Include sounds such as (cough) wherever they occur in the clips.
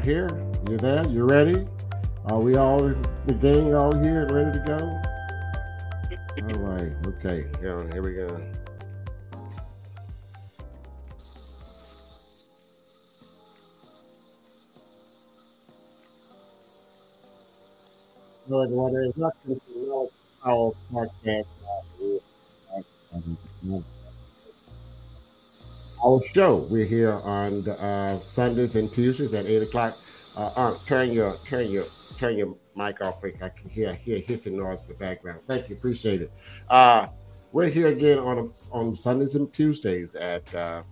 Well, we are here. You there? You ready? Are we all the gang all here and ready to go? All right. Okay. Yeah, here we go. Good morning. Welcome to our podcast. Our show. We're here on uh, Sundays and Tuesdays at eight o'clock. Uh, uh, turn your turn your turn your mic off. I can hear hear hissing noise in the background. Thank you, appreciate it. Uh, we're here again on on Sundays and Tuesdays at uh,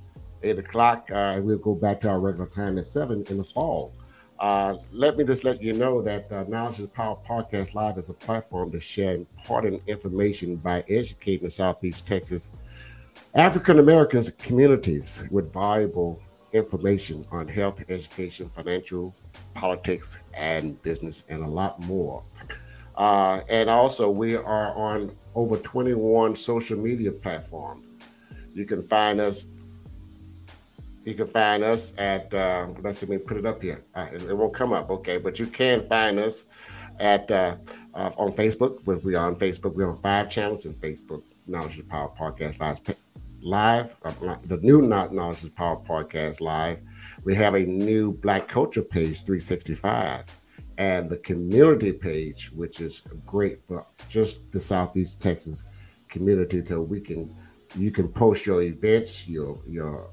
eight o'clock. Uh, we'll go back to our regular time at seven in the fall. Uh, let me just let you know that uh, Knowledge is Power Podcast Live is a platform to share important information by educating the Southeast Texas African Americans communities with valuable information on health, education, financial, politics, and business, and a lot more. Uh, and also, we are on over 21 social media platforms. You can find us you can find us at, uh, let's see, me put it up here. Uh, it, won't come up, okay, but you can find us at uh, uh on Facebook. We are on Facebook. We're on five channels in Facebook. Knowledge Power Podcast Live. Live, uh, the new Not Knowledge is Power Podcast Live. We have a new Black Culture page, 365, and the community page, which is great for just the Southeast Texas community, so we can you can post your events, your your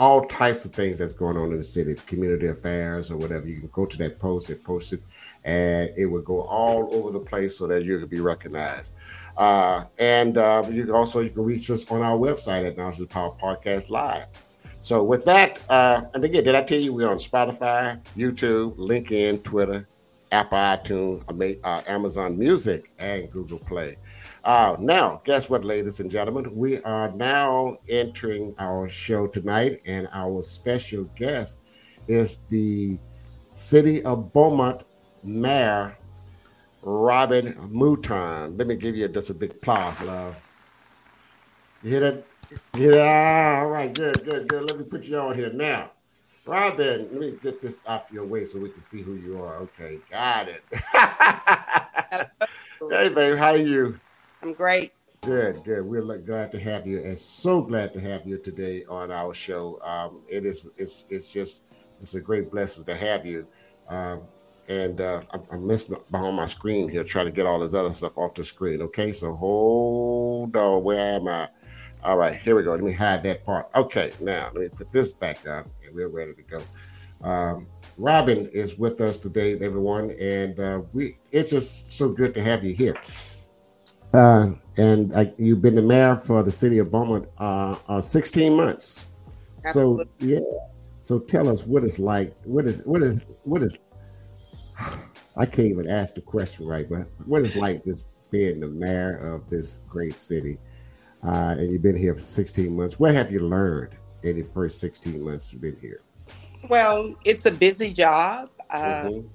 all types of things that's going on in the city, community affairs or whatever. You can go to that post and post it, and it will go all over the place so that you can be recognized. Uh, and uh, you can also you can reach us on our website at Knowledge Power Podcast Live. So with that, uh, and again, did I tell you we're on Spotify, YouTube, LinkedIn, Twitter, Apple iTunes, uh, Amazon Music, and Google Play. Uh, now, guess what, ladies and gentlemen? We are now entering our show tonight, and our special guest is the City of Beaumont Mayor, Robin Mouton. Let me give you just a big applause, love. You hear that? Yeah, all right, good, good, good. Let me put you on here now. Robin, let me get this out your way so we can see who you are. Okay, got it. (laughs) hey, babe, how are you? I'm great. Good, good. We're glad to have you, and so glad to have you today on our show. Um, it is, it's, it's just, it's a great blessing to have you. Um, and uh, I'm, I'm missing behind my screen here, trying to get all this other stuff off the screen. Okay, so hold on. Where am I? All right, here we go. Let me hide that part. Okay, now let me put this back on, and we're ready to go. Um, Robin is with us today, everyone, and uh, we. It's just so good to have you here. Uh, and uh, you've been the mayor for the city of Beaumont uh, uh 16 months. Absolutely. So yeah. So tell us what it's like. What is what is what is? I can't even ask the question right, but what is like just being the mayor of this great city? Uh, and you've been here for 16 months. What have you learned in the first 16 months you've been here? Well, it's a busy job. Uh, mm-hmm.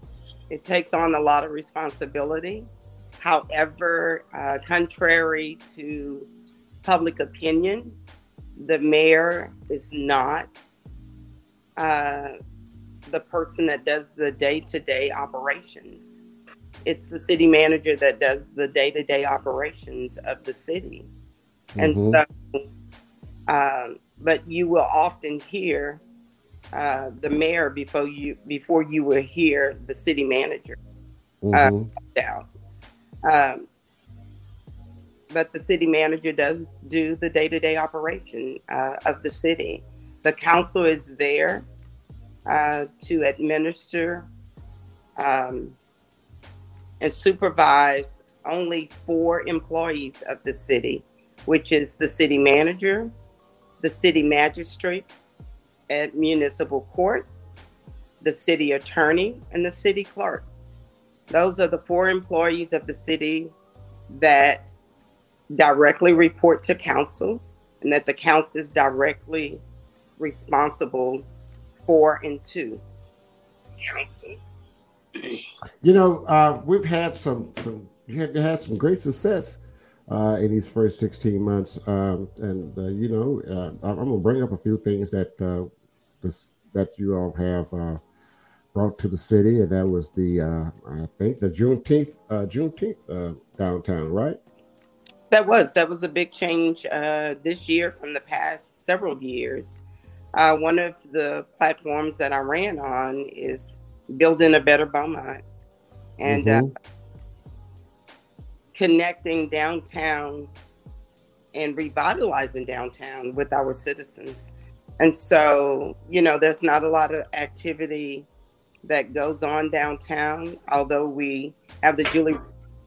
It takes on a lot of responsibility. However, uh, contrary to public opinion, the mayor is not uh, the person that does the day to day operations. It's the city manager that does the day to day operations of the city. Mm-hmm. And so, um, but you will often hear uh, the mayor before you before you will hear the city manager uh, mm-hmm. Um, but the city manager does do the day to day operation uh, of the city. The council is there uh, to administer um, and supervise only four employees of the city, which is the city manager, the city magistrate at municipal court, the city attorney, and the city clerk. Those are the four employees of the city that directly report to council and that the council is directly responsible for and to council. (clears throat) You know, uh, we've had some some you have had some great success uh, in these first 16 months, um, and uh, you know, uh, I'm going to bring up a few things that uh, that you all have uh, brought to the city, and that was the uh, I think the Juneteenth uh, Juneteenth uh, downtown, right? That was that was a big change uh, this year from the past several years. Uh, one of the platforms that I ran on is building a better Beaumont, and uh, mm-hmm. connecting downtown and revitalizing downtown with our citizens. And so, you know, there's not a lot of activity that goes on downtown, although we have the Julie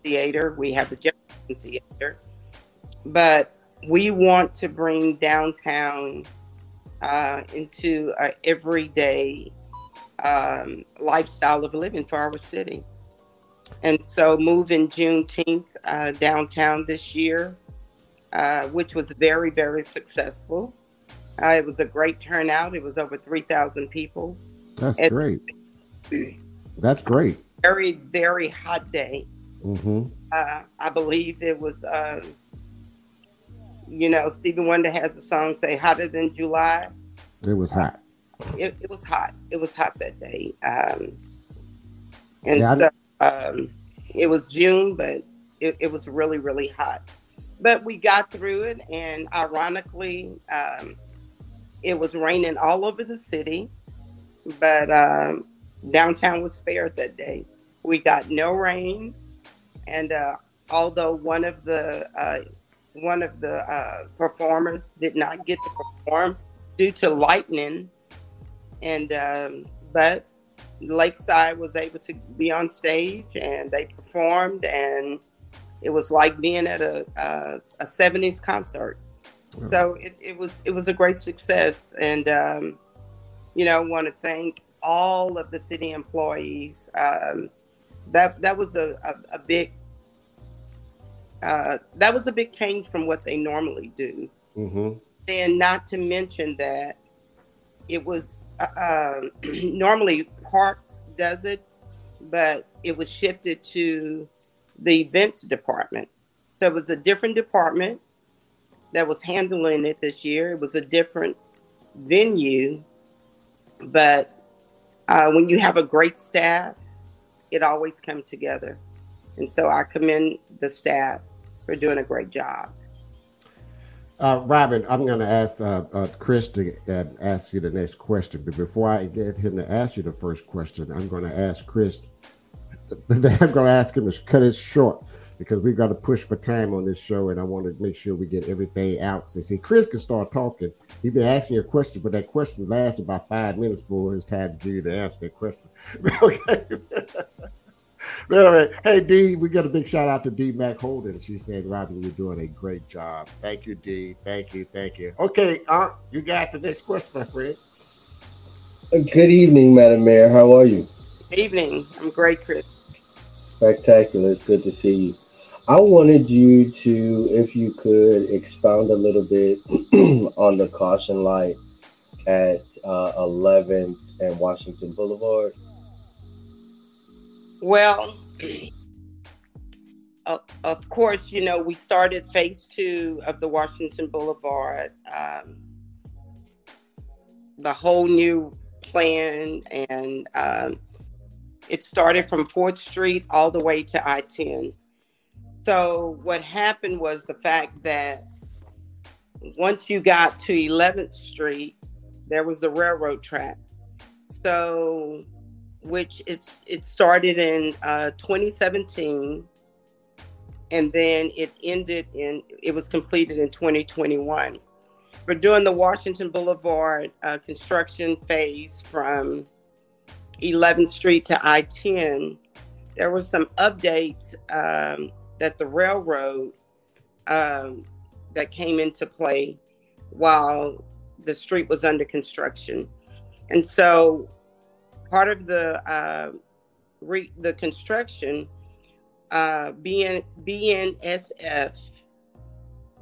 Theater, we have the Jefferson Theater, but we want to bring downtown uh, into an everyday um, lifestyle of living for our city. And so, moving Juneteenth uh, downtown this year, uh, which was very, very successful. Uh, it was a great turnout. It was over 3,000 people. That's great. That's great. Very, very hot day. Mm-hmm. Uh, I believe it was, um, you know, Stevie Wonder has a song say hotter than July. It was hot. It, it was hot. It was hot that day. Um, and yeah, so um, it was June, but it, it, was really, really hot. But we got through it, and ironically, um, it was raining all over the city, but um, downtown was spared that day. We got no rain, and uh, although one of the uh, one of the uh, performers did not get to perform due to lightning, and um, but Lakeside was able to be on stage and they performed, and it was like being at a a, a 70s concert. So it, it was it was a great success, and um, you know, want to thank all of the city employees. Um, that that was a, a, a big uh, that was a big change from what they normally do. Mm-hmm. And not to mention that it was uh, um, (clears throat) normally Parks does it, but it was shifted to the events department. So it was a different department that was handling it this year. It was a different venue, but uh, when you have a great staff, it always comes together. And so I commend the staff for doing a great job. Uh, Robin, I'm going to ask uh, uh, Chris to uh, ask you the next question. But before I get him to ask you the first question, I'm going to ask Chris. (laughs) I'm going to ask him to cut it short because we've got to push for time on this show, and I want to make sure we get everything out. So, see, Chris can start talking. He's been asking you a question, but that question lasts about five minutes for his time to give you to answer that question. (laughs) okay. (laughs) but anyway, hey D, we got a big shout out to D Mac Holden. She said, Robin, you're doing a great job. Thank you, D. Thank you, thank you. Okay, uh, you got the next question, my friend. Good evening, Madam Mayor. How are you? Good evening. I'm great, Chris. Spectacular. It's good to see you. I wanted you to, if you could, expound a little bit (clears throat) on the caution light at uh, 11th and Washington Boulevard. Well, (clears throat) of course, you know, we started phase two of the Washington Boulevard, um, the whole new plan, and um, it started from 4th Street all the way to I 10. So what happened was the fact that once you got to 11th Street, there was the railroad track. So, which it's it started in uh, 2017, and then it ended in it was completed in 2021. We're doing the Washington Boulevard uh, construction phase from 11th Street to I-10. There were some updates um, that the railroad um, that came into play while the street was under construction. And so part of the uh, re- the construction, uh, BN- BNSF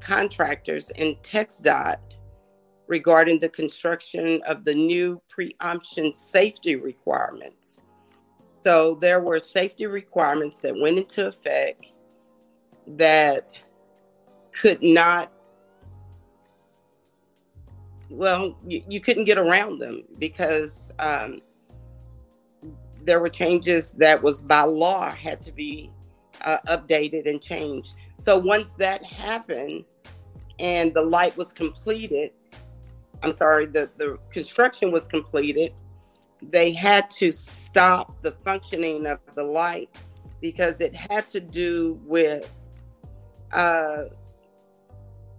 contractors and TxDOT regarding the construction of the new preemption safety requirements. So there were safety requirements that went into effect that could not well, you, you couldn't get around them because um, there were changes that was by law had to be uh, updated and changed. So once that happened and the light was completed, I'm sorry, the, the construction was completed, they had to stop the functioning of the light because it had to do with uh,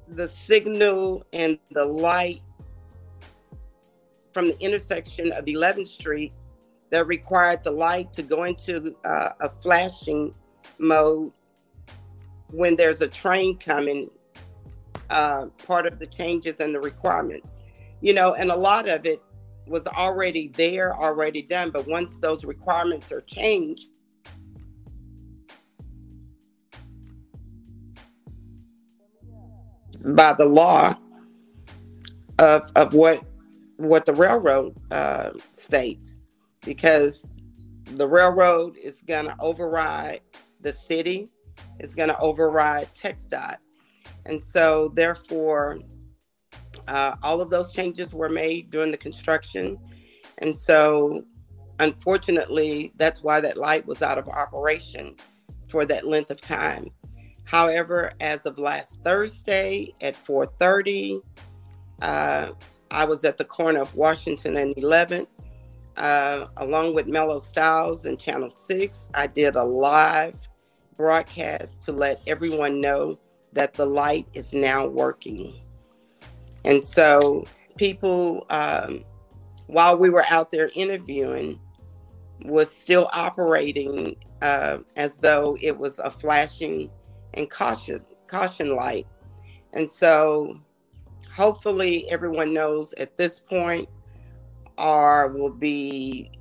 the signal and the light from the intersection of 11th Street that required the light to go into uh, a flashing mode when there's a train coming, uh, part of the changes and the requirements. You know, and a lot of it was already there, already done. But once those requirements are changed, by the law of of what what the railroad uh, states, because the railroad is going to override the city, is going to override TxDOT, and so therefore, uh, all of those changes were made during the construction, and so unfortunately, that's why that light was out of operation for that length of time. However, as of last Thursday at 4:30, uh, I was at the corner of Washington and 11th, uh, along with Mellow Styles and Channel 6. I did a live broadcast to let everyone know that the light is now working. And so, people, um, while we were out there interviewing, was still operating uh, as though it was a flashing and caution caution light. And so hopefully everyone knows at this point or will be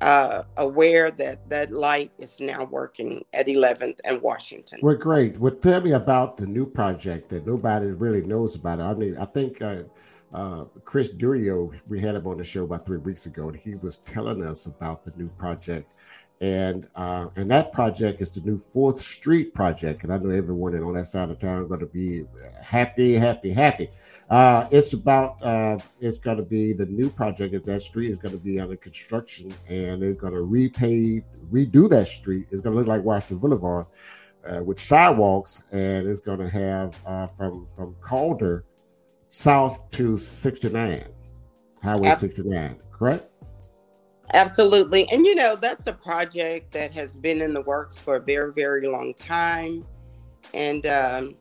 uh, aware that that light is now working at 11th and Washington. Well, great. Well, tell me about the new project that nobody really knows about. I mean, I think uh, uh, Chris Durio, we had him on the show about three weeks ago, and he was telling us about the new project and uh, and that project is the new Fourth Street project, and I know everyone on that side of town is going to be happy, happy, happy. Uh, it's about uh, it's going to be the new project is that street is going to be under construction, and they're going to repave, redo that street. It's going to look like Washington Boulevard uh, with sidewalks, and it's going to have uh, from from Calder south to 69, Highway 69, correct? Absolutely. And you know, that's a project that has been in the works for a very, very long time. And um,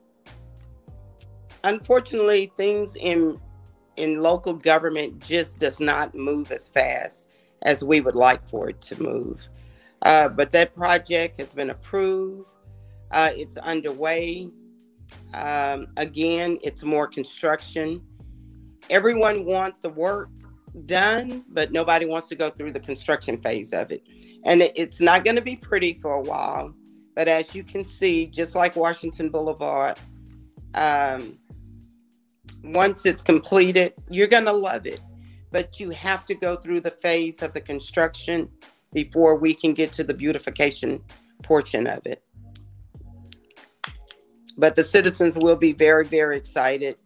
unfortunately, things in in local government just does not move as fast as we would like for it to move. Uh, but that project has been approved. Uh, it's underway. Um, again, it's more construction. Everyone wants the work done, but nobody wants to go through the construction phase of it. And it, it's not going to be pretty for a while. But as you can see, just like Washington Boulevard, um, once it's completed, you're going to love it. But you have to go through the phase of the construction before we can get to the beautification portion of it. But the citizens will be very, very excited.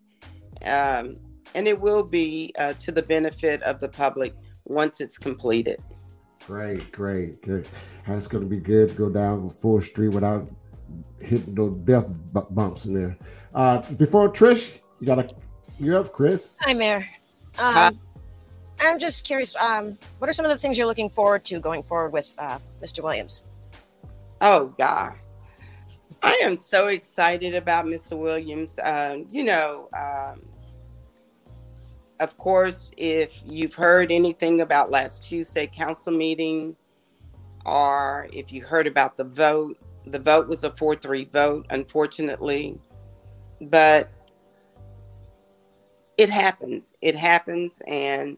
Um, and it will be uh, to the benefit of the public once it's completed. Great, great, good. That's going to be good. To go down Fourth Street without hitting those death bumps in there. Uh, before Trish, you got a you up, Chris? Hi, Mayor. Um, Hi. I'm just curious. Um, what are some of the things you're looking forward to going forward with uh, Mr. Williams? Oh God, I am so excited about Mr. Williams. Um, you know, um, of course, if you've heard anything about last Tuesday council meeting, or if you heard about the vote, the vote was a 4 3 vote, unfortunately. But it happens. It happens. And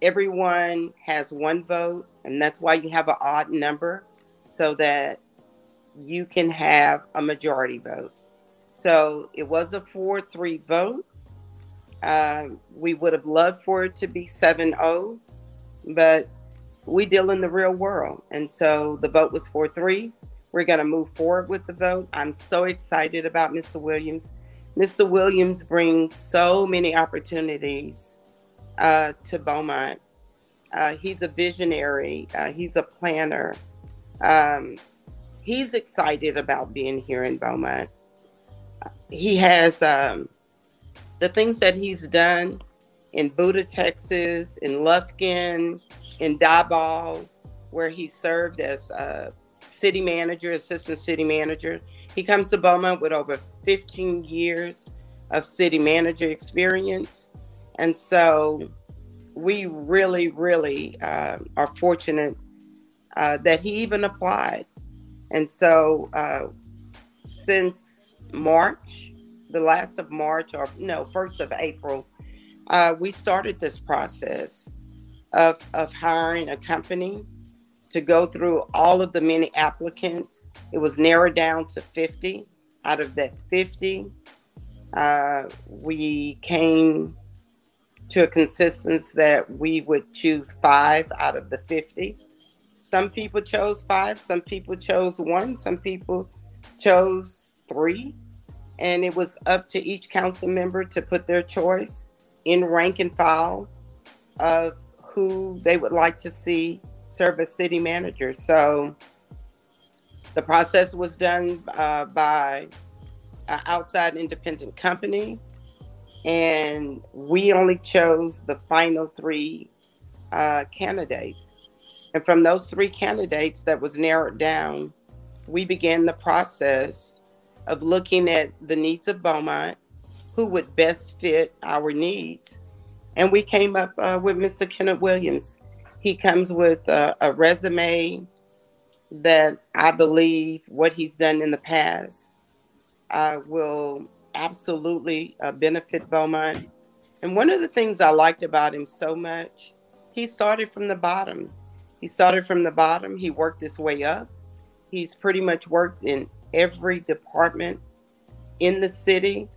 everyone has one vote. And that's why you have an odd number so that you can have a majority vote. So it was a 4 3 vote. Uh, we would have loved for it to be 7 0, but we deal in the real world. And so the vote was 4 3. We're going to move forward with the vote. I'm so excited about Mr. Williams Mr. Williams brings so many opportunities uh, to Beaumont. Uh, he's a visionary. Uh, he's a planner. Um, he's excited about being here in Beaumont. He has um, the things that he's done in Buda, Texas, in Lufkin, in Diboll, where he served as a city manager, assistant city manager. He comes to Beaumont with over 15 years of city manager experience. And so we really, really uh, are fortunate uh, that he even applied. And so uh, since March, the last of March, or no, first of April, uh, we started this process of, of hiring a company to go through all of the many applicants. It was narrowed down to 50. Out of that 50, uh, we came to a consistency that we would choose five out of the 50. Some people chose five, some people chose one, some people chose three. And it was up to each council member to put their choice in rank and file of who they would like to see serve as city manager. So the process was done uh, by an outside independent company, and we only chose the final three uh, candidates. And from those three candidates that was narrowed down, we began the process of looking at the needs of Beaumont, who would best fit our needs. And we came up uh, with Mr. Kenneth Williams. He comes with a, resume that I believe what he's done in the past uh, will absolutely uh, benefit Beaumont. And one of the things I liked about him so much, he started from the bottom. He started from the bottom, he worked his way up. He's pretty much worked in every department in the city.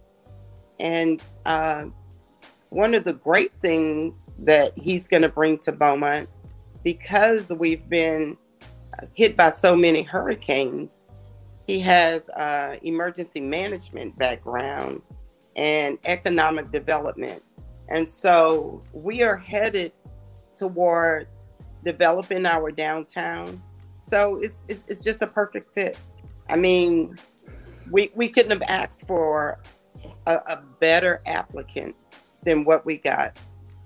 And uh, one of the great things that he's going to bring to Beaumont, because we've been hit by so many hurricanes, he has uh, emergency management background and economic development. And so we are headed towards developing our downtown. So it's, it's, it's just a perfect fit. I mean, we, we couldn't have asked for a, a better applicant than what we got.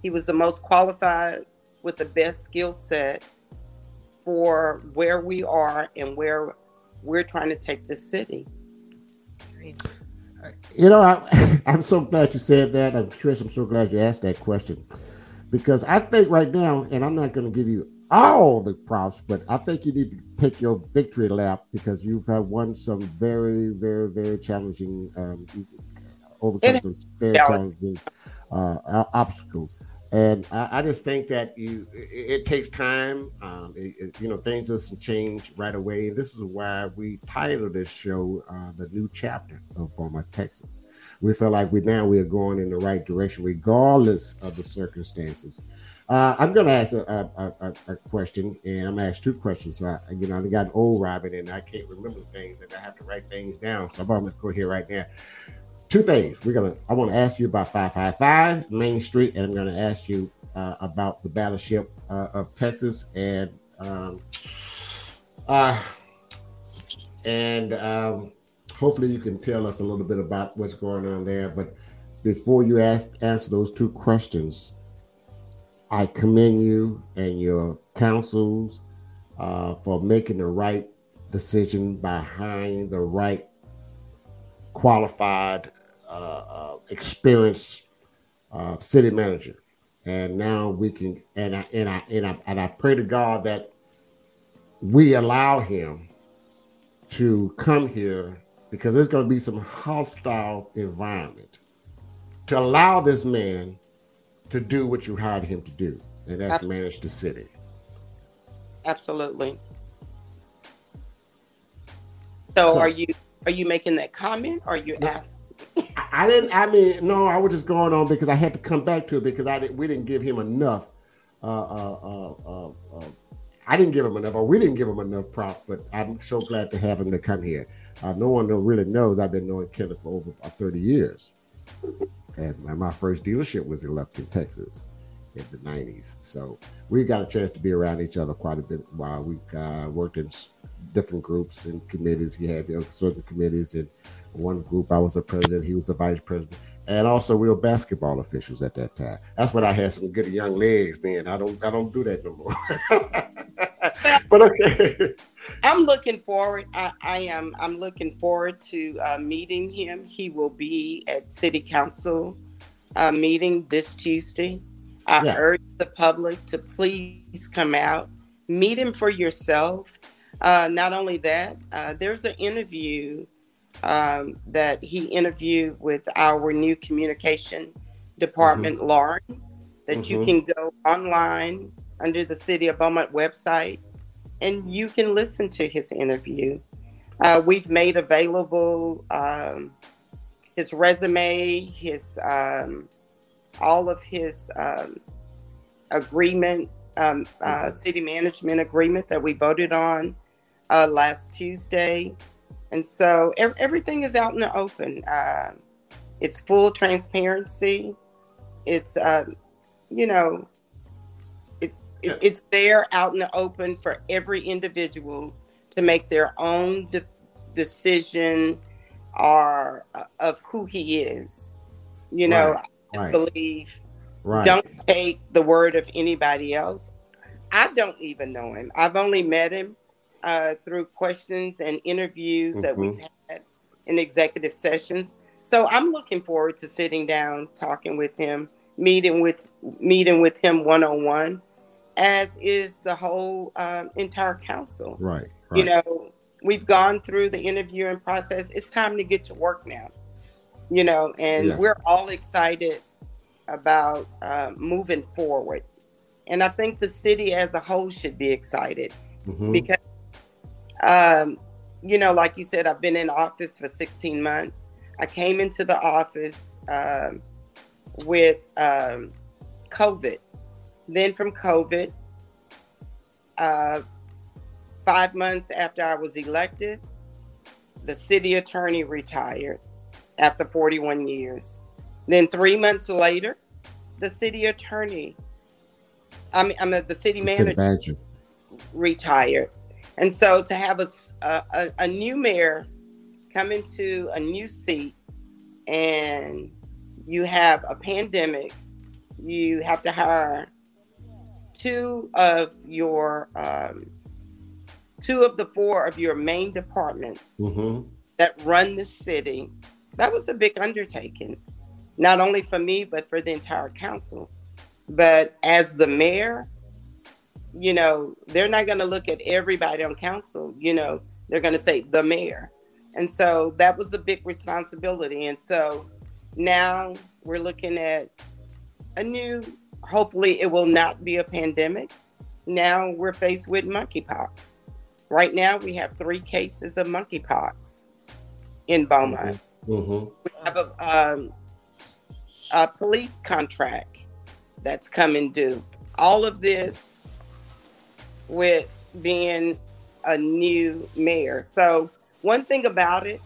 He was the most qualified with the best skill set for where we are and where we're trying to take the city. You know, I, (laughs) I'm so glad you said that. I'm Trish. I'm so glad you asked that question because I think right now, and I'm not going to give you all the props, but I think you need to take your victory lap because you've had won some very, very, very challenging, um, overcome some very challenging uh, obstacles. And I, I, just think that you it, it takes time. Um, it, it, you know, things doesn't change right away. This is why we titled this show uh, "The New Chapter of Beaumont, Texas." We feel like we now we are going in the right direction, regardless of the circumstances. Uh, I'm going to ask a, a, a, a, question, and I'm going to ask two questions. So, I, you know, I got old Robin, and I can't remember things, and I have to write things down. So I'm going to go here right now two things. We're gonna. I want to ask you about five five five Main Street, and I'm going to ask you uh, about the battleship uh, of Texas, and um, uh, and um, hopefully you can tell us a little bit about what's going on there. But before you ask answer those two questions, I commend you and your councils uh, for making the right decision by hiring the right qualified uh, uh, experienced uh, city manager, and now we can and I and I and I and I pray to God that we allow him to come here because there's going to be some hostile environment. To allow this man to do what you hired him to do, and that's Absolutely. manage the city. Absolutely. So, so, are you are you making that comment? Or are you asking? I didn't. I mean, no. I was just going on because I had to come back to it because I didn't. We didn't give him enough. Uh, uh, uh, uh, uh I didn't give him enough, or we didn't give him enough props, but I'm so glad to have him to come here. Uh, no one really knows I've been knowing Kenneth for over 30 years. And my first dealership was in Lufkin, Texas in the 90s. So we got a chance to be around each other quite a bit while we've uh, worked in different groups and committees. He had you know, certain committees. In one group, I was the president, he was the vice president. And also, we were basketball officials at that time. That's when I had some good young legs. Then I don't, I don't do that no more. (laughs) but okay. I'm looking forward. I, I, am. I'm looking forward to uh, meeting him. He will be at City Council uh, meeting this Tuesday. I yeah. urge the public to please come out, meet him for yourself. Uh, not only that, uh, there's an interview um, that he interviewed with our new communication department, mm-hmm. Lauren, that mm-hmm. you can go online under the City of Beaumont website and you can listen to his interview. Uh, we've made available um, his resume, his um, all of his um, agreement, um, uh, mm-hmm. city management agreement that we voted on uh, last Tuesday, and so ev- everything is out in the open. Uh, it's full transparency. It's uh, you know it's there out in the open for every individual to make their own de- decision or uh, of who he is. You know, right. I right. believe right. don't take the word of anybody else. I don't even know him. I've only met him uh, through questions and interviews mm-hmm. that we've mm-hmm. had in executive sessions. So I'm looking forward to sitting down, talking with him, meeting with meeting with him one on one, as is the whole um, entire council. Right, right. You know, we've gone through the interviewing process. It's time to get to work now. You know, and yes. we're all excited about uh, moving forward. And I think the city as a whole should be excited mm-hmm. because, um, you know, like you said, I've been in office for 16 months. I came into the office um, with um, COVID then from COVID, uh, five months after I was elected, the city attorney retired after 41 years. Then three months later, the city attorney, I mean, I mean the city manager, city manager, retired. And so to have a, a, a new mayor come into a new seat and you have a pandemic, you have to hire two of your um, two of the four of your main departments mm-hmm. that run the city. That was a big undertaking, not only for me but for the entire council. But as the mayor, you know, they're not going to look at everybody on council. You know, they're going to say the mayor, and so that was a big responsibility. And so now we're looking at a new hopefully it will not be a pandemic. Now we're faced with monkeypox. Right now we have three cases of monkeypox in Beaumont. Mm-hmm. mm-hmm. We have a, um, a police contract that's coming due. All of this with being a new mayor. So one thing about it,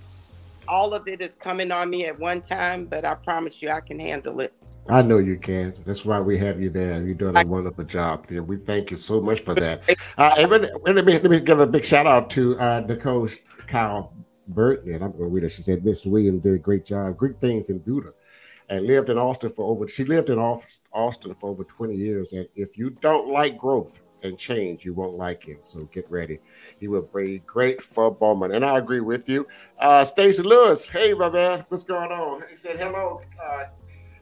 all of it is coming on me at one time, but I promise you I can handle it. I know you can. That's why we have you there. You're doing a wonderful job there. We thank you so much for that. Uh, and let, me, let me give a big shout out to uh, Nicole Kyle Burton. And I'm going to read it. She said, Miss Williams did a great job, great things in Buda, and lived in Austin for over, she lived in Austin for over 20 years. And if you don't like growth and change, you won't like him. So get ready. He will be great for Beaumont. And I agree with you. Uh, Stacy Lewis, hey, my man, what's going on? He said, hello. Uh,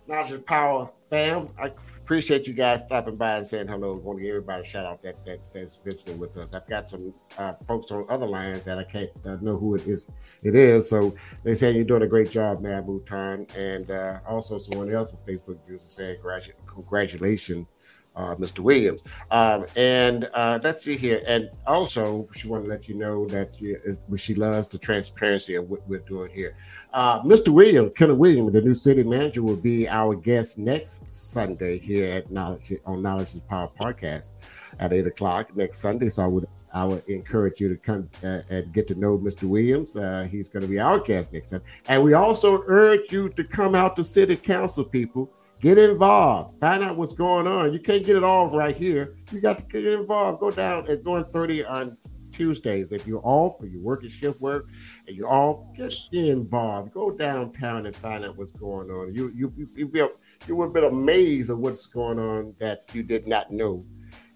Najee Power fam. I appreciate you guys stopping by and saying hello. I want to give everybody a shout out that, that that's visiting with us. I've got some uh, folks on other lines that I can't uh, know who it is. It is so they say you're doing a great job, man, Mouton, and uh, also someone else on Facebook user saying congratulations uh, Mr. Williams. Um, and uh, let's see here. And also, she wanted to let you know that she, is, she loves the transparency of what we're doing here. Uh, Mr. Williams, Kenneth Williams, the new city manager, will be our guest next Sunday here at Knowledge on Knowledge is Power podcast at eight o'clock next Sunday. So I would I would encourage you to come uh, and get to know Mr. Williams. Uh, he's going to be our guest next Sunday. And we also urge you to come out to city council, people Get involved. Find out what's going on. You can't get it all right here. You got to get involved. Go down at going 30 on Tuesdays. If you're off or you're working shift work and you're off, get involved. Go downtown and find out what's going on. You you you you, be, you would be amazed at what's going on that you did not know.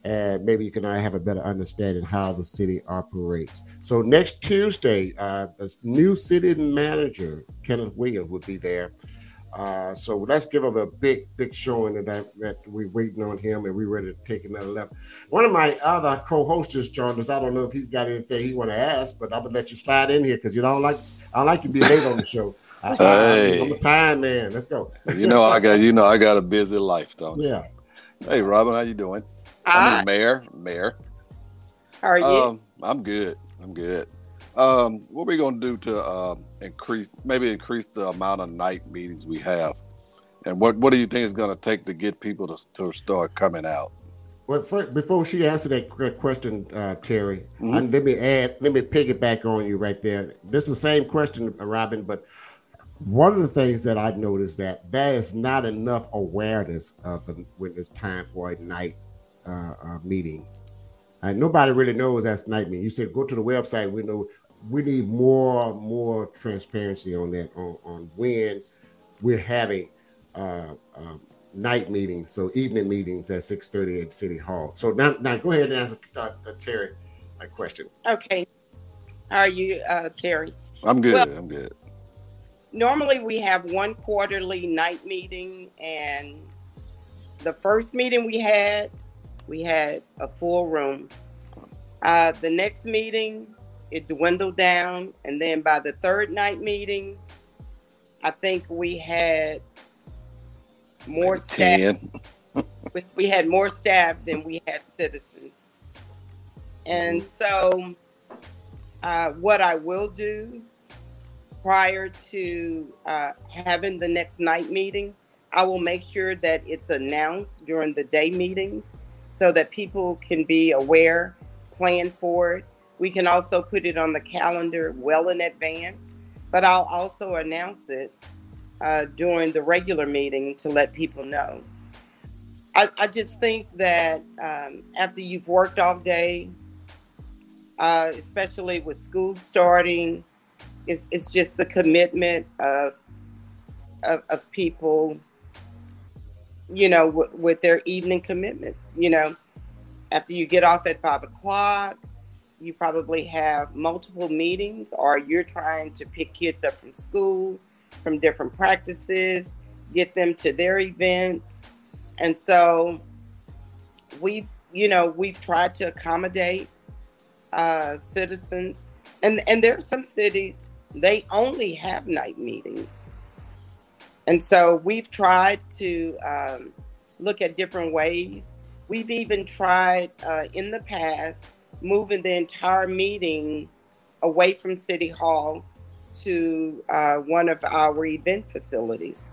And maybe you can have a better understanding how the city operates. So next Tuesday, uh, new city manager Kenneth Williams would be there uh, so let's give him a big, big showing that, that we're waiting on him and we're ready to take another level. One of my other co-hosts just joined us. I don't know if he's got anything he want to ask, but I'm gonna let you slide in here because you don't like I don't like you being late on the show. I, hey. I, am a time man. Let's go. you know I got you know I got a busy life, don't Yeah. Hey Robin, how you doing? I'm uh, Mayor. Mayor. How are you? Um, I'm good. I'm good. Um, what are we gonna do to um, increase, maybe increase the amount of night meetings we have? And what what do you think is gonna take to get people to, to start coming out? Well, for, before she answer that question, uh, Terry, mm-hmm. let me add, let me piggyback on you right there. This is the same question, Robin, but one of the things that I've noticed that there is not enough awareness of the, when it's time for a night uh, uh, meeting. And nobody really knows that's night meeting. You said go to the website. We know we need more more transparency on that on, on when we're having uh, uh, night meetings, so evening meetings at six thirty at City Hall. So now, now go ahead and answer uh, Terry a question. Okay, how are you, uh, Terry? I'm good. Well, I'm good. Normally, we have one quarterly night meeting, and the first meeting we had, we had a full room. Uh, the next meeting, it dwindled down. And then by the third night meeting, I think we had more staff. we had more staff than we had citizens. And mm-hmm. so, uh, what I will do prior to uh, having the next night meeting, I will make sure that it's announced during the day meetings so that people can be aware, plan for it, we can also put it on the calendar well in advance, but I'll also announce it uh, during the regular meeting to let people know. I, I just think that um, after you've worked all day, uh, especially with school starting, it's, it's just the commitment of, of, of people, you know, w- with their evening commitments. You know, after you get off at five o'clock, you probably have multiple meetings or you're trying to pick kids up from school from different practices get them to their events. And so we've you know we've tried to accommodate uh, citizens. And and there are some cities they only have night meetings. And so we've tried to um, look at different ways. We've even tried uh, in the past moving the entire meeting away from City Hall to uh, one of our event facilities,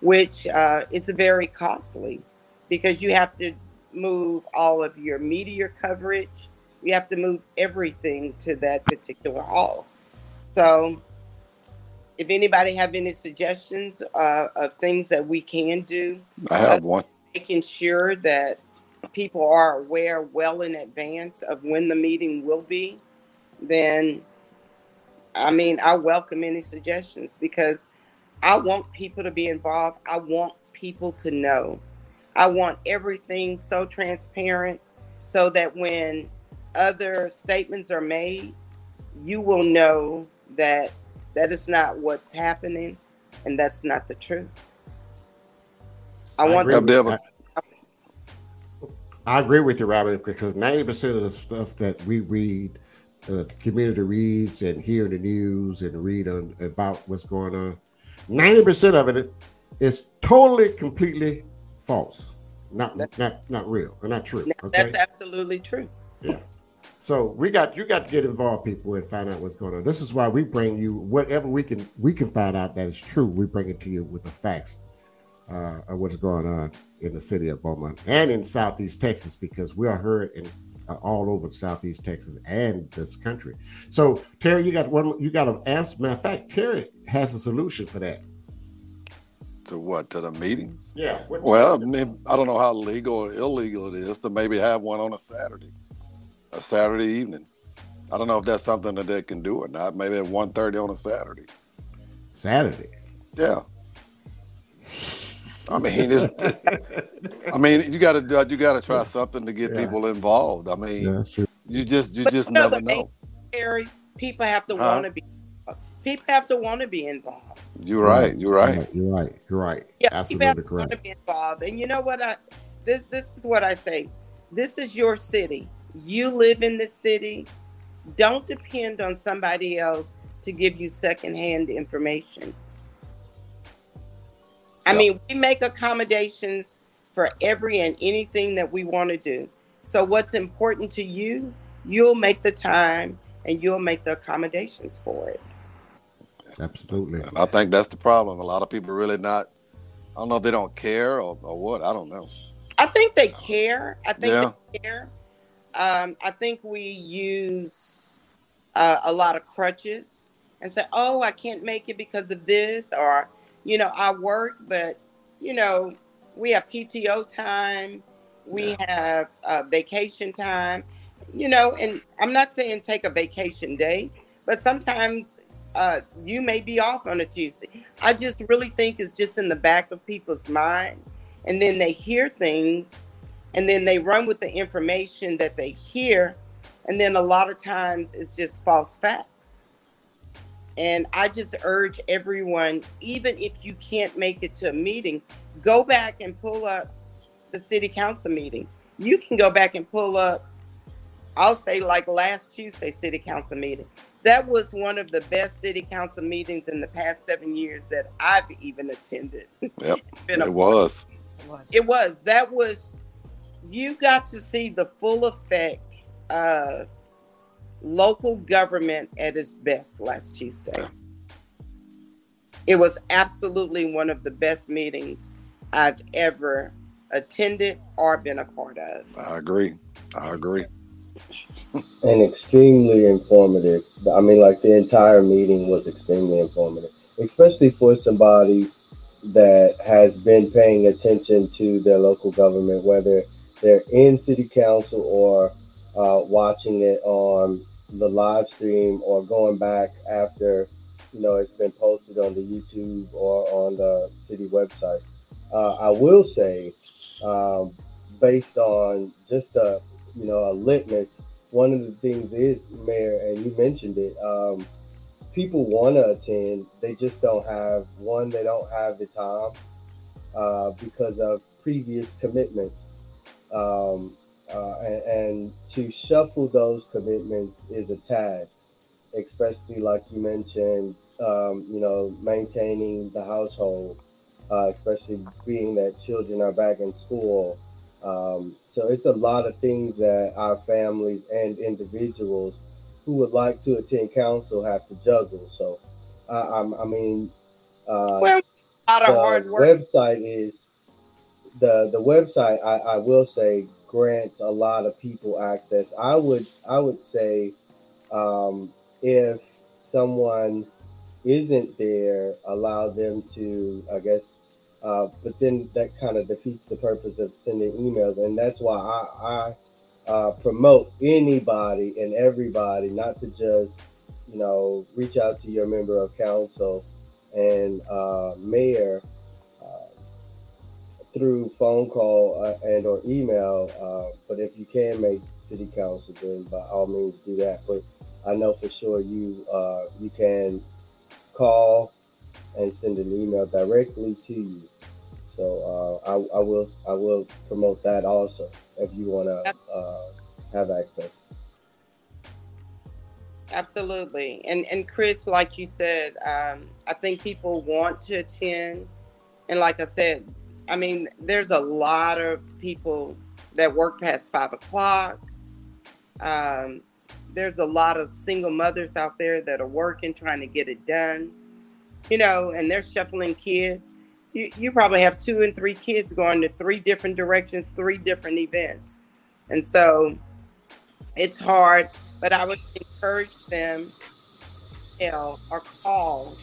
which uh, is very costly because you have to move all of your media coverage. You have to move everything to that particular hall. So, if anybody have any suggestions uh, of things that we can do, I have one. Making sure that people are aware well in advance of when the meeting will be, then I mean, I welcome any suggestions because I want people to be involved. I want people to know. I want everything so transparent so that when other statements are made, you will know that that is not what's happening and that's not the truth. I, I want them, I agree with you, Robin, because 90% of the stuff that we read, uh, the community reads and hear in the news and read on, about what's going on, 90% of it is totally, completely false. not not not real or not true. Okay? That's absolutely true. Yeah. So we got you got to get involved, people, and find out what's going on. This is why we bring you whatever we can we can find out that is true. We bring it to you with the facts uh, of what's going on in the city of Beaumont and in Southeast Texas because we are heard in uh, all over Southeast Texas and this country. So Terry, you got one. You got to answer. Matter of fact, Terry has a solution for that. To what? To the meetings? Yeah. Well, I, mean, I don't know how legal or illegal it is to maybe have one on a Saturday a Saturday evening. I don't know if that's something that they can do or not. Maybe at 1.30 on a Saturday. Saturday. Yeah. (laughs) I mean, I mean, you got to uh, you got to try something to get yeah. people involved. I mean, yeah, that's true. You just you but just never know. Harry, people have to huh? want to be. People have to want to be involved. You're right. You're right. You're right. You're right. Yeah, absolutely correct. Want to be involved, and you know what? I this this is what I say. This is your city you live in the city. Don't depend on somebody else to give you secondhand information. I mean, we make accommodations for every and anything that we want to do. So, what's important to you, you'll make the time and you'll make the accommodations for it. Absolutely. And I think that's the problem. A lot of people really not, I don't know if they don't care or, or what. I don't know. I think they care. I think yeah. they care. Um, I think we use uh, a lot of crutches and say, "Oh, I can't make it because of this," or you know, I work, but you know, we have PTO time, we yeah. have uh, vacation time, you know, and I'm not saying take a vacation day, but sometimes uh, you may be off on a Tuesday. I just really think it's just in the back of people's mind, and then they hear things and then they run with the information that they hear and then a lot of times it's just false facts and i just urge everyone even if you can't make it to a meeting go back and pull up the city council meeting. You can go back and pull up i'll say like last tuesday city council meeting. That was one of the best city council meetings in the past seven years that i've even attended. Yep (laughs) it was. It was. That was you got to see the full effect of local government at its best last Tuesday. It was absolutely one of the best meetings I've ever attended or been a part of. I agree. I agree. and extremely informative. I mean, like the entire meeting was extremely informative, especially for somebody that has been paying attention to their local government, whether they're in city council or uh, watching it on the live stream or going back after you know it's been posted on the YouTube or on the city website. Uh, I will say, um, based on just a you know a litmus, one of the things is mayor, and you mentioned it. Um, people want to attend, they just don't have one. They don't have the time uh, because of previous commitments um, uh, and, and, to shuffle those commitments is a task, especially like you mentioned, um, you know, maintaining the household, uh, especially being that children are back in school. Um, so it's a lot of things that our families and individuals who would like to attend council have to juggle. So, I, I mean, uh, well, a lot of hard work. Website is the the website I, I will say grants a lot of people access. I would I would say um, if someone isn't there, allow them to I guess. Uh, but then that kind of defeats the purpose of sending emails, and that's why I, I uh, promote anybody and everybody, not to just you know reach out to your member of council and uh, mayor through phone call uh, and or email. Uh, but if you can make city council, then by all means do that. But I know for sure you uh, you can call and send an email directly to you. So uh, I, I will I will promote that also if you want to uh, have access. Absolutely, and and Chris, like you said, um, I think people want to attend, and like I said, I mean, there's a lot of people that work past five o'clock. Um, there's a lot of single mothers out there that are working, trying to get it done, you know, and they're shuffling kids. You, you probably have two and three kids going to three different directions, three different events. And so it's hard, but I would encourage them, you know, or call.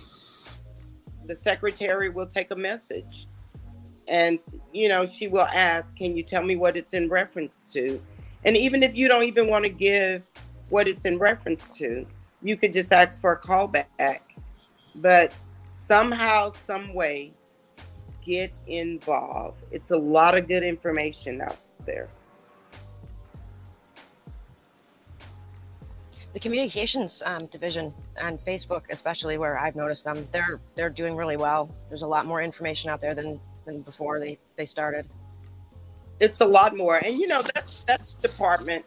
The secretary will take a message and you know she will ask can you tell me what it's in reference to? And even if you don't even want to give what it's in reference to you could just ask for a callback. But somehow some way get involved. It's a lot of good information out there. The communications um, division on facebook especially where i've noticed them they're they're doing really well. There's a lot more information out there than than before they they started. It's a lot more, and you know that's that's the department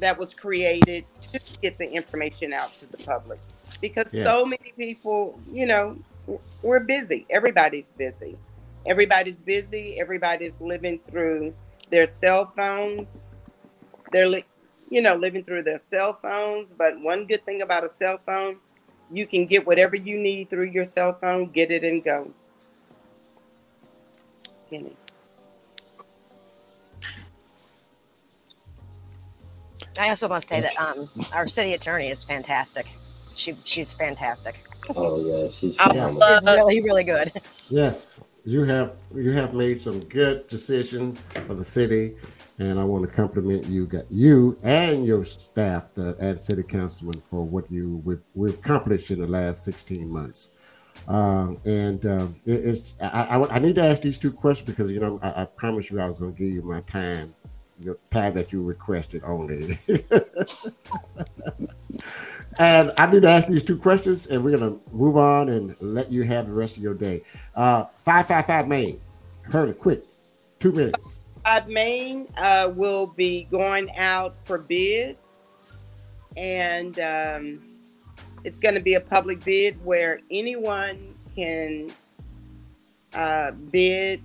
that was created to get the information out to the public because yeah. so many people, you know, we're busy. Everybody's busy. Everybody's busy. Everybody's living through their cell phones. They're, li- you know, living through their cell phones. But one good thing about a cell phone, you can get whatever you need through your cell phone, get it and go. I also want to say that um, our city attorney is fantastic. She she's fantastic. Oh yeah, she's, she's really really good. (laughs) Yes, you have you have made some good decision for the city, and I want to compliment you, got you and your staff, the and city councilman, for what you we've we've accomplished in the last sixteen months. Um, and um, it, it's I, I, I, need to ask these two questions because you know I, I promised you I was going to give you my time, the time that you requested only. (laughs) and I need to ask these two questions, and we're going to move on and let you have the rest of your day. Uh, five five five Main, heard it quick, two minutes. Five Main uh, will be going out for bid, and. Um, it's going to be a public bid where anyone can uh, bid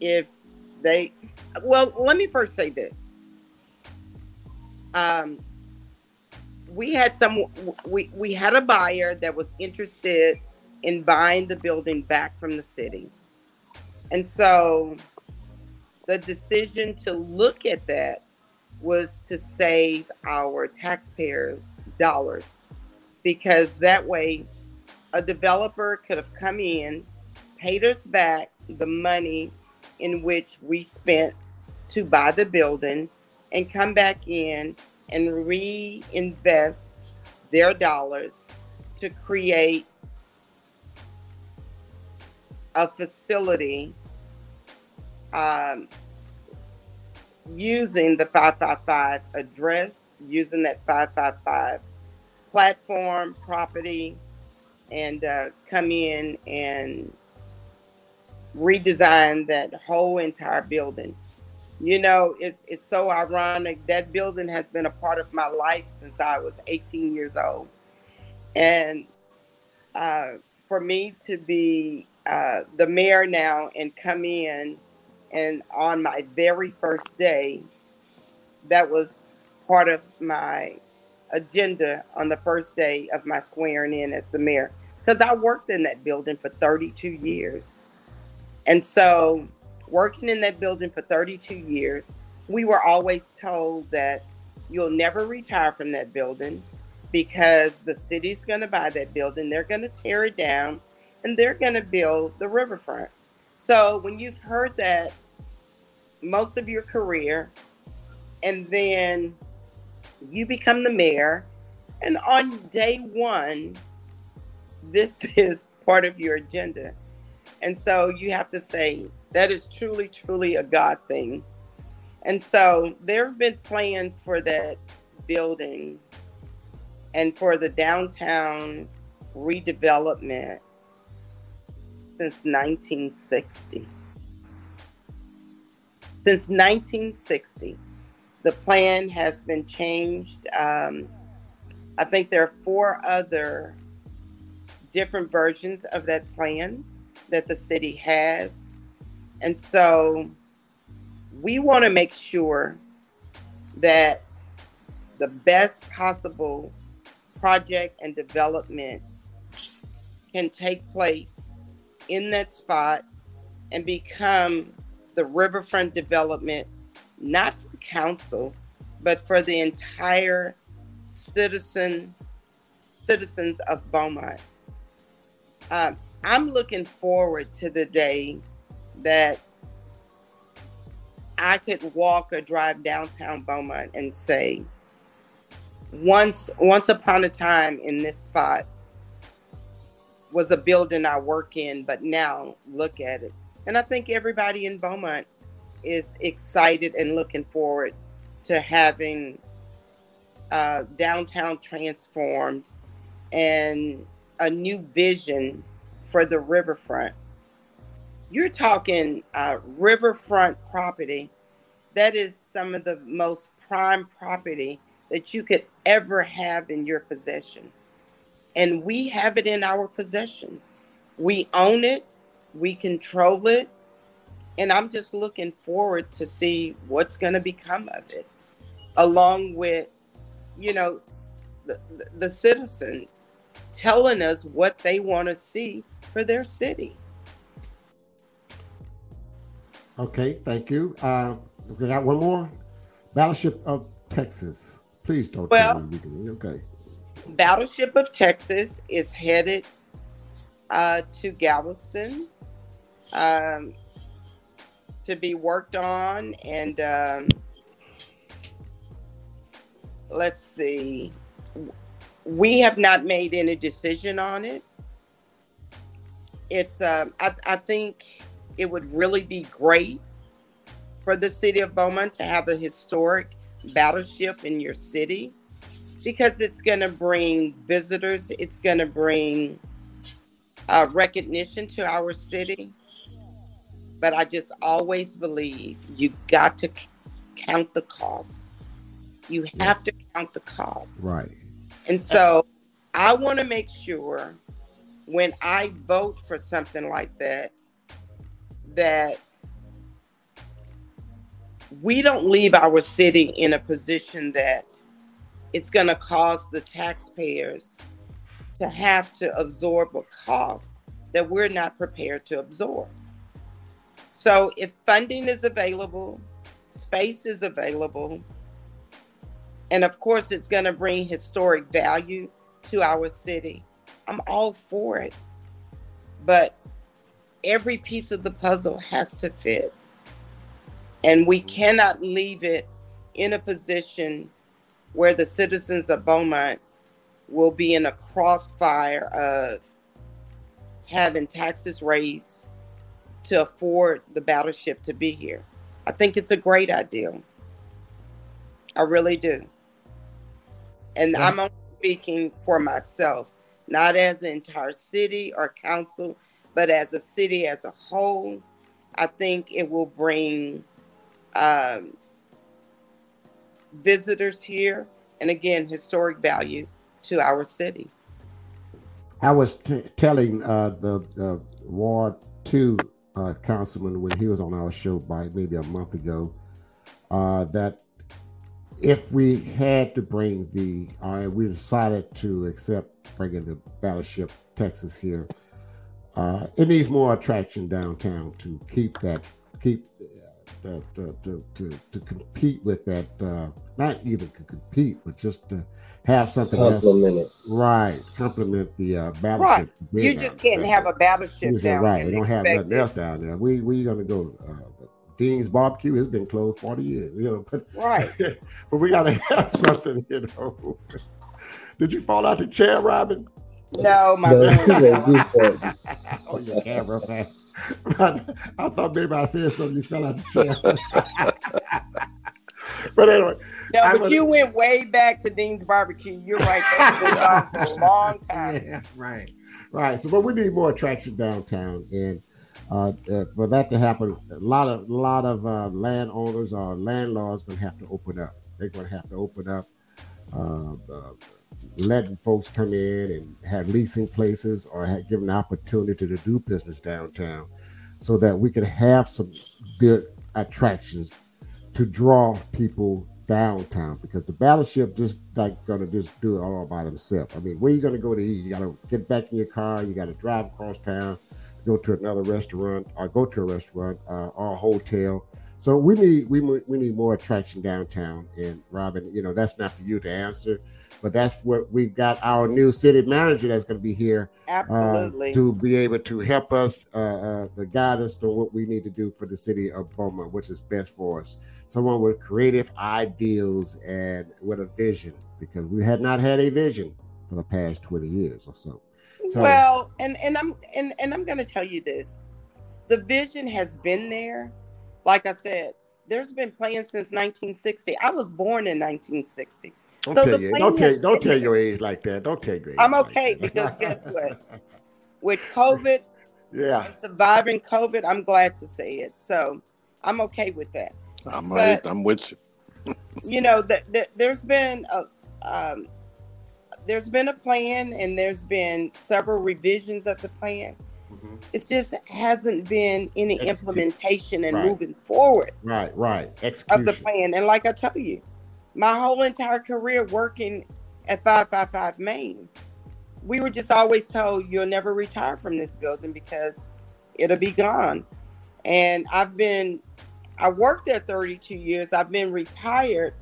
if they. Well, let me first say this. Um, we had some. We we had a buyer that was interested in buying the building back from the city, and so the decision to look at that was to save our taxpayers dollars. Because that way a developer could have come in, paid us back the money in which we spent to buy the building, and come back in and reinvest their dollars to create a facility um, using the 555 address, using that 555 platform, property, and uh, come in and redesign that whole entire building. You know, it's it's so ironic. That building has been a part of my life since I was 18 years old, and uh, for me to be uh, the mayor now and come in and on my very first day, that was part of my agenda on the first day of my swearing in as the mayor. Because I worked in that building for 32 years. And so, working in that building for 32 years, we were always told that you'll never retire from that building because the city's going to buy that building, they're going to tear it down, and they're going to build the riverfront. So, when you've heard that most of your career, and then you become the mayor. And on day one, this (laughs) is part of your agenda. And so you have to say, that is truly, truly a God thing. And so there have been plans for that building and for the downtown redevelopment since 1960. Since 1960, the plan has been changed. Um, I think there are four other different versions of that plan. that the city has. And so we want to make sure that the best possible project and development can take place in that spot and become the riverfront development, not for council, but for the entire citizen citizens of Beaumont. Um, I'm looking forward to the day that I could walk or drive downtown Beaumont and say, once once upon a time in this spot was a building I work in, but now look at it. And I think everybody in Beaumont is excited and looking forward to having uh, downtown transformed and a new vision for the riverfront. You're talking uh, riverfront property. That is some of the most prime property that you could ever have in your possession. And we have it in our possession. We own it, we control it, and I'm just looking forward to see what's going to become of it, along with, you know, the, the citizens telling us what they want to see for their city. Okay, thank you. Uh, we got one more. Battleship of Texas. Please don't well, tell me we can. Okay. Battleship of Texas is headed uh, to Galveston um, to be worked on, and um, let's see. We have not made any decision on it. It's. Uh, I, I think it would really be great for the city of Beaumont to have a historic battleship in your city because it's going to bring visitors, it's going to bring uh, recognition to our city. But I just always believe you got to c- count the costs. You have yes. to count the costs. Right. And so I want to make sure when I vote for something like that, that we don't leave our city in a position that it's going to cause the taxpayers to have to absorb a cost that we're not prepared to absorb. So, if funding is available, space is available, and of course, it's going to bring historic value to our city, I'm all for it. But every piece of the puzzle has to fit. And we cannot leave it in a position where the citizens of Beaumont will be in a crossfire of having taxes raised to afford the battleship to be here. I think it's a great idea. I really do. And yeah. I'm only speaking for myself, not as an entire city or council, but as a city as a whole. I think it will bring um, visitors here, and again, historic value to our city. I was t- telling uh, the, the Ward 2 uh, councilman when he was on our show by maybe a month ago uh, that if we had to bring the, uh, we decided to accept bringing the battleship Texas here, uh, it needs more attraction downtown to keep that, keep to, to, to, to, compete with that. Uh, not either to compete, but just to have something complement else. it. Right, complement the uh, battleship. Right. You just can't have a battleship down Right, you don't have nothing else down there. We we gonna go. Uh, Dean's Barbecue has been closed forty years. You know, but right. (laughs) but we gotta have something. You know. (laughs) Did you fall out the chair, Robin? No, my. No, (laughs) oh, your camera man. (laughs) I thought maybe I said something. You fell out the chair. (laughs) but anyway. No, but gonna... you went way back to Dean's Barbecue. You're right. That's been for a long time. Yeah, right, right. So, but we need more attraction downtown, and uh, uh, for that to happen, a lot of a lot of uh, landowners or landlords going to have to open up. They're going to have to open up. Letting folks come in and have leasing places or have given the opportunity to do business downtown so that we could have some good attractions to draw people downtown because the battleship just like gonna just do it all by themselves. I mean, where you gonna go to eat? You gotta get back in your car, you gotta drive across town, go to another restaurant or go to a restaurant uh, or a hotel. So we need we we need more attraction downtown. And Robin, you know that's not for you to answer, but that's what we've got our new city manager that's going to be here uh, absolutely uh, to be able to help us, uh, uh, guide us to what we need to do for the city of Beaumont, which is best for us. Someone with creative ideals and with a vision, because we had not had a vision for the past twenty years or so. so well, and and I'm and and I'm going to tell you this: the vision has been there like I said, there's been plans since 1960. I was born in 1960. Don't so tell you, don't tell, don't tell your age like that. Don't tell your age. I'm okay like because (laughs) guess what? With COVID, yeah, surviving COVID, I'm glad to say it. So I'm okay with that. I'm but, right. I'm with you. (laughs) you know that th- there's been a um, there's been a plan and there's been several revisions of the plan Mm-hmm. It just hasn't been any implementation and right. moving forward. Right, right. Execution. Of the plan. And like I tell you, my whole entire career working at 555 Main, we were just always told you'll never retire from this building because it'll be gone. And I've been, I worked there 32 years. I've been retired.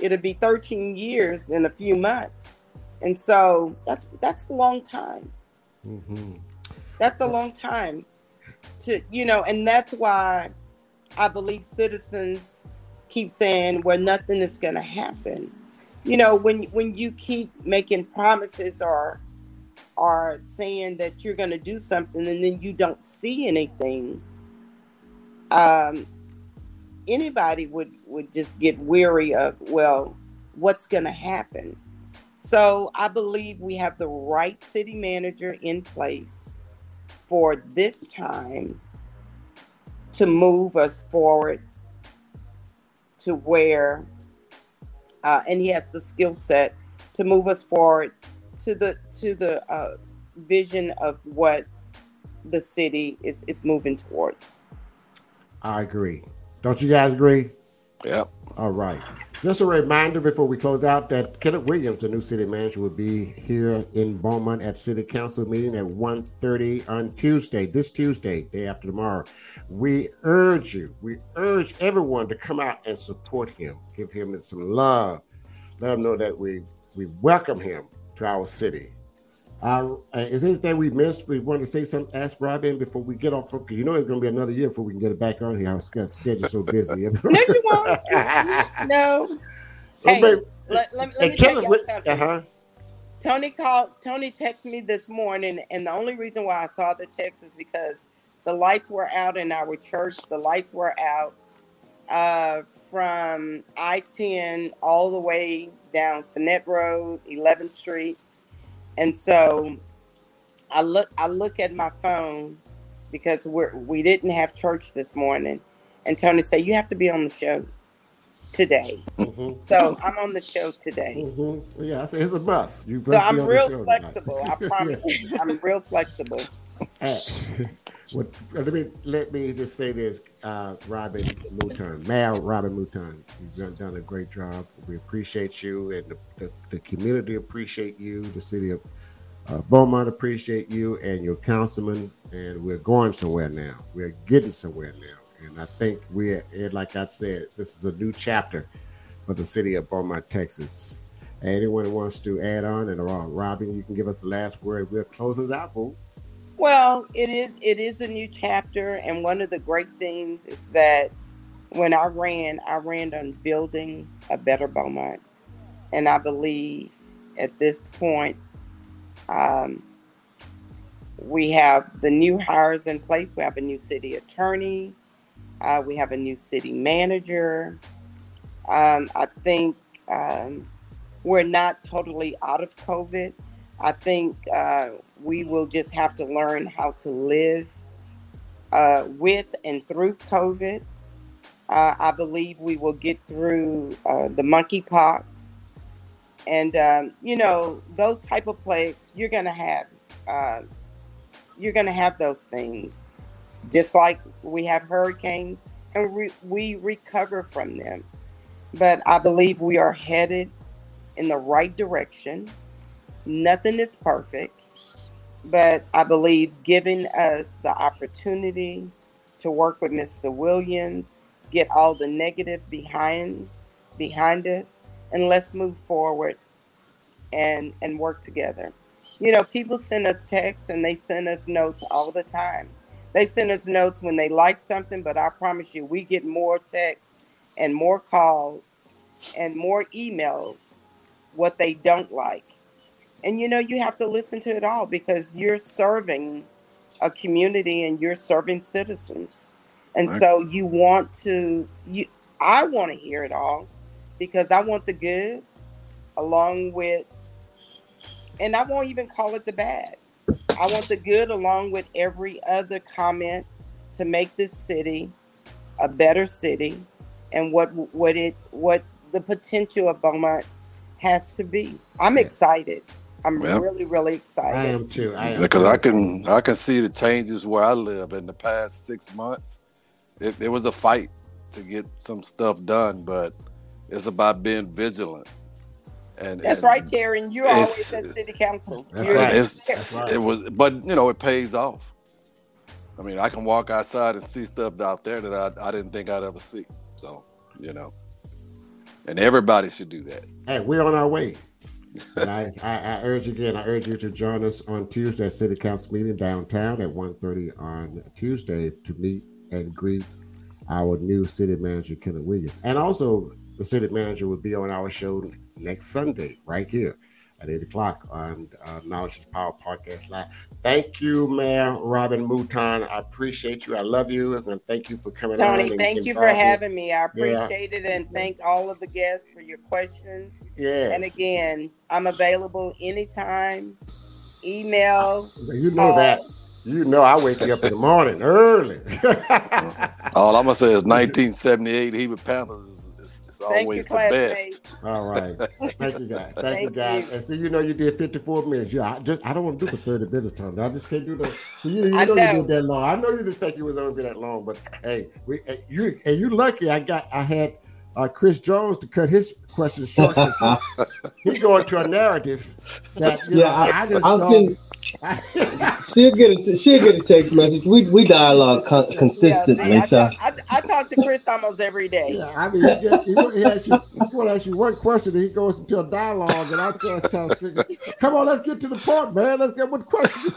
It'll be 13 years in a few months. And so that's that's a long time. Mm-hmm. That's a long time to, you know, and that's why I believe citizens keep saying, well, nothing is going to happen. You know, when when you keep making promises or are saying that you're going to do something and then you don't see anything, um, anybody would would just get weary of well, what's going to happen. So I believe we have the right city manager in place for this time to move us forward to where, uh, and he has the skill set to move us forward to the to the uh, vision of what the city is is moving towards. I agree. Don't you guys agree? Yep. All right. Just a reminder before we close out that Kenneth Williams, the new city manager, will be here in Beaumont at City Council meeting at 1.30 on Tuesday, this Tuesday, day after tomorrow. We urge you, we urge everyone to come out and support him, give him some love, let him know that we we welcome him to our city. Uh, is anything we missed? We want to say something, ask Robin before we get off because you know it's going to be another year before we can get it back on here. Our schedule's so busy. (laughs) no, you won't. (laughs) no. Hey, let, let, let me tell you something. Uh-huh. Tony called. Tony texted me this morning, and the only reason why I saw the text is because the lights were out in our church. The lights were out uh, from I ten all the way down Fannett Road, 11th Street and so I look I look at my phone because we're we didn't have church this morning, and Tony said you have to be on the show today. Mm-hmm. So I'm on the show today. Mm-hmm. Yeah, it's a must. You so I'm real flexible. I (laughs) promise you, I'm real flexible. (laughs) Let me let me just say this, uh, Robin Mouton, Mayor Robin Mouton, you've done a great job. We appreciate you, and the, the, the community appreciate you. The city of uh, Beaumont appreciate you and your councilman, and we're going somewhere now. We're getting somewhere now, and I think we're like I said, this is a new chapter for the city of Beaumont, Texas. Anyone who wants to add on, and Robin, you can give us the last word. We'll close us out, boo. Well, it is it is a new chapter, and one of the great things is that when I ran, I ran on building a better Beaumont, and I believe at this point, um, we have the new hires in place. We have a new city attorney. Uh, we have a new city manager. Um, I think um, we're not totally out of COVID. I think uh, we will just have to learn how to live uh, with and through COVID. Uh, I believe we will get through uh, the monkeypox. and um, you know those type of plagues you're gonna have. Uh, you're gonna have those things, just like we have hurricanes, and we, we recover from them. But I believe we are headed in the right direction. Nothing is perfect, but I believe giving us the opportunity to work with Mr. Williams, get all the negative behind behind us, and let's move forward and and work together. You know, people send us texts and they send us notes all the time. They send us notes when they like something, but I promise you, we get more texts and more calls and more emails what they don't like. And you know, you have to listen to it all because you're serving a community and you're serving citizens. And right. so you want to you I want to hear it all because I want the good along with and I won't even call it the bad. I want the good along with every other comment to make this city a better city and what what it what the potential of Beaumont has to be. I'm excited. I'm really, really excited. I am too. I am because I can I can see the changes where I live in the past six months. It, it was a fight to get some stuff done, but it's about being vigilant. And that's and right, Terry. And you always at city council. That's right. That's right. It was, but you know, it pays off. I mean, I can walk outside and see stuff out there that I, I didn't think I'd ever see. So, you know, and everybody should do that. Hey, we're on our way. And I, I, I, urge again, I urge you to join us on Tuesday at City Council meeting downtown at 1.30 on Tuesday to meet and greet our new city manager, Kenneth Williams. And also, the city manager will be on our show next Sunday, right here at 8 o'clock on uh, Knowledge is Power Podcast Live. Thank you, Mayor Robin Mouton. I appreciate you. I love you. And thank you for coming Tony, on. thank you for having me. I appreciate yeah. it. And thank all of the guests for your questions. Yes. And again, I'm available anytime. Email. You know call. that. You know I wake you up in the morning early. (laughs) all I'm going to say is (laughs) 1978, he would Panthers Thank always you, the best. All right. Thank you, guys. Thank, Thank you, guys. You. And so you know you did 54 minutes. Yeah, I just I don't want to do the 30 minutes time. I just can't do that. You, you know, know, you did that long. I know you didn't think it was only be that long, but hey, we you and you lucky I got I had uh, Chris Jones to cut his questions short. he going to a narrative that yeah, know, I, I just I'll send she'll get a she'll get a text message. We we dialogue con- consistently. Yeah, see, I, so I, I, talk to Chris almost every day. Yeah, I mean, he, gets, he, he asks you, he ask you one question, and he goes into a dialogue, and I just tell "Come on, let's get to the point, man. Let's get with question."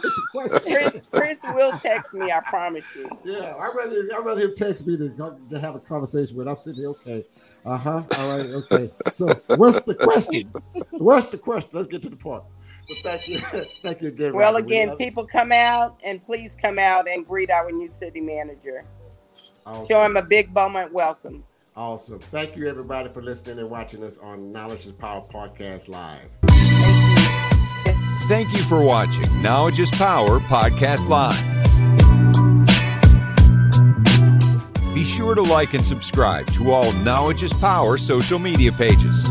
Chris, Chris will text me. I promise you. Yeah, I rather I rather him text me than to have a conversation with. I'm sitting there, okay. Uh huh. All right. Okay. So, what's the question? What's the question? Let's get to the point thank you. (laughs) thank you again. Well, Robert. again, people come out and please come out and greet our new city manager. Awesome. Show him a big Beaumont welcome. Awesome. Thank you, everybody, for listening and watching us on Knowledge is Power Podcast Live. Thank you for watching Knowledge is Power Podcast Live. Be sure to like and subscribe to all Knowledge is Power social media pages.